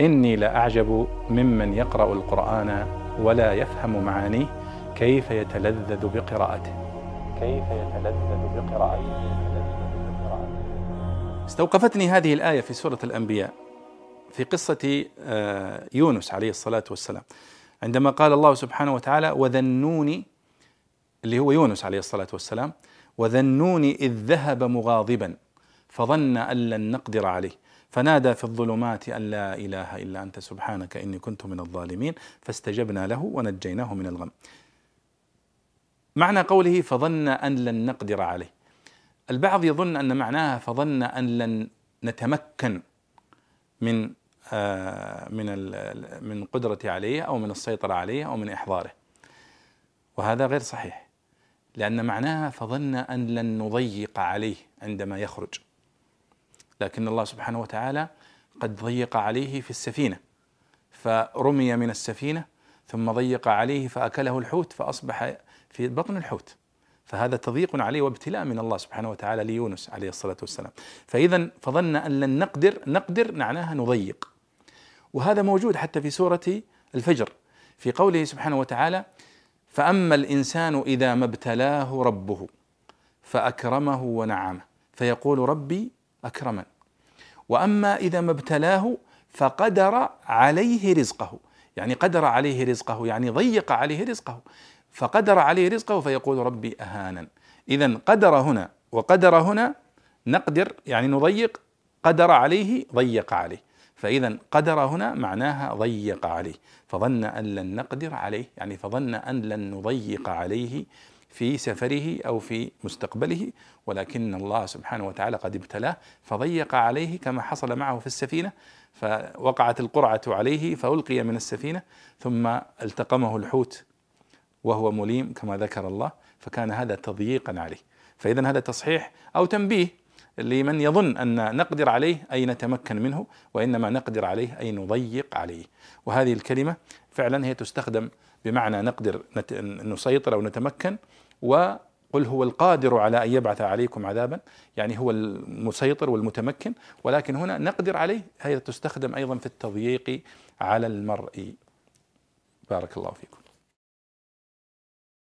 إني لأعجب ممن يقرأ القرآن ولا يفهم معانيه كيف يتلذذ بقراءته. كيف يتلذذ بقراءته. استوقفتني هذه الآية في سورة الأنبياء في قصة آه، يونس عليه الصلاة والسلام عندما قال الله سبحانه وتعالى وذنوني اللي هو يونس عليه الصلاة والسلام وذنوني إذ ذهب مغاضبا فظن أن لن نقدر عليه. فنادى في الظلمات أن لا إله إلا أنت سبحانك إني كنت من الظالمين فاستجبنا له ونجيناه من الغم. معنى قوله فظن أن لن نقدر عليه. البعض يظن أن معناها فظن أن لن نتمكن من آه، من من قدرته عليه أو من السيطرة عليه أو من إحضاره. وهذا غير صحيح لأن معناها فظن أن لن نضيق عليه عندما يخرج. لكن الله سبحانه وتعالى قد ضيق عليه في السفينة فرمي من السفينة ثم ضيق عليه فأكله الحوت فأصبح في بطن الحوت. فهذا تضييق عليه وابتلاء من الله سبحانه وتعالى ليونس عليه الصلاة والسلام. فاذا فظن أن لن نقدر نقدر معناها نضيق. وهذا موجود حتى في سورة الفجر في قوله سبحانه وتعالى فأما الإنسان إذا ما ابتلاه ربه فأكرمه ونعمه. فيقول ربي أكرمن. وأما إذا ما ابتلاه فقدر عليه رزقه. يعني قدر عليه رزقه يعني ضيق عليه رزقه. فقدر عليه رزقه فيقول ربي أهانا إذا قدر هنا وقدر هنا نقدر يعني نضيق قدر عليه ضيق عليه. فإذا قدر هنا معناها ضيق عليه. فظن أن لن نقدر عليه يعني فظن أن لن نضيق عليه في سفره أو في مستقبله ولكن الله سبحانه وتعالى قد ابتلاه فضيق عليه كما حصل معه في السفينة فوقعت القرعة عليه فألقي من السفينة ثم التقمه الحوت وهو مليم كما ذكر الله فكان هذا تضييقا عليه. فاذا هذا تصحيح أو تنبيه لمن يظن أن نقدر عليه أي نتمكن منه وإنما نقدر عليه أي نضيق عليه. وهذه الكلمة فعلا هي تستخدم بمعنى نقدر نسيطر أو نتمكن وقل هو القادر على أن يبعث عليكم عذابا يعني هو المسيطر والمتمكن ولكن هنا نقدر عليه هي تستخدم أيضا في التضييق على المرء. بارك الله فيكم.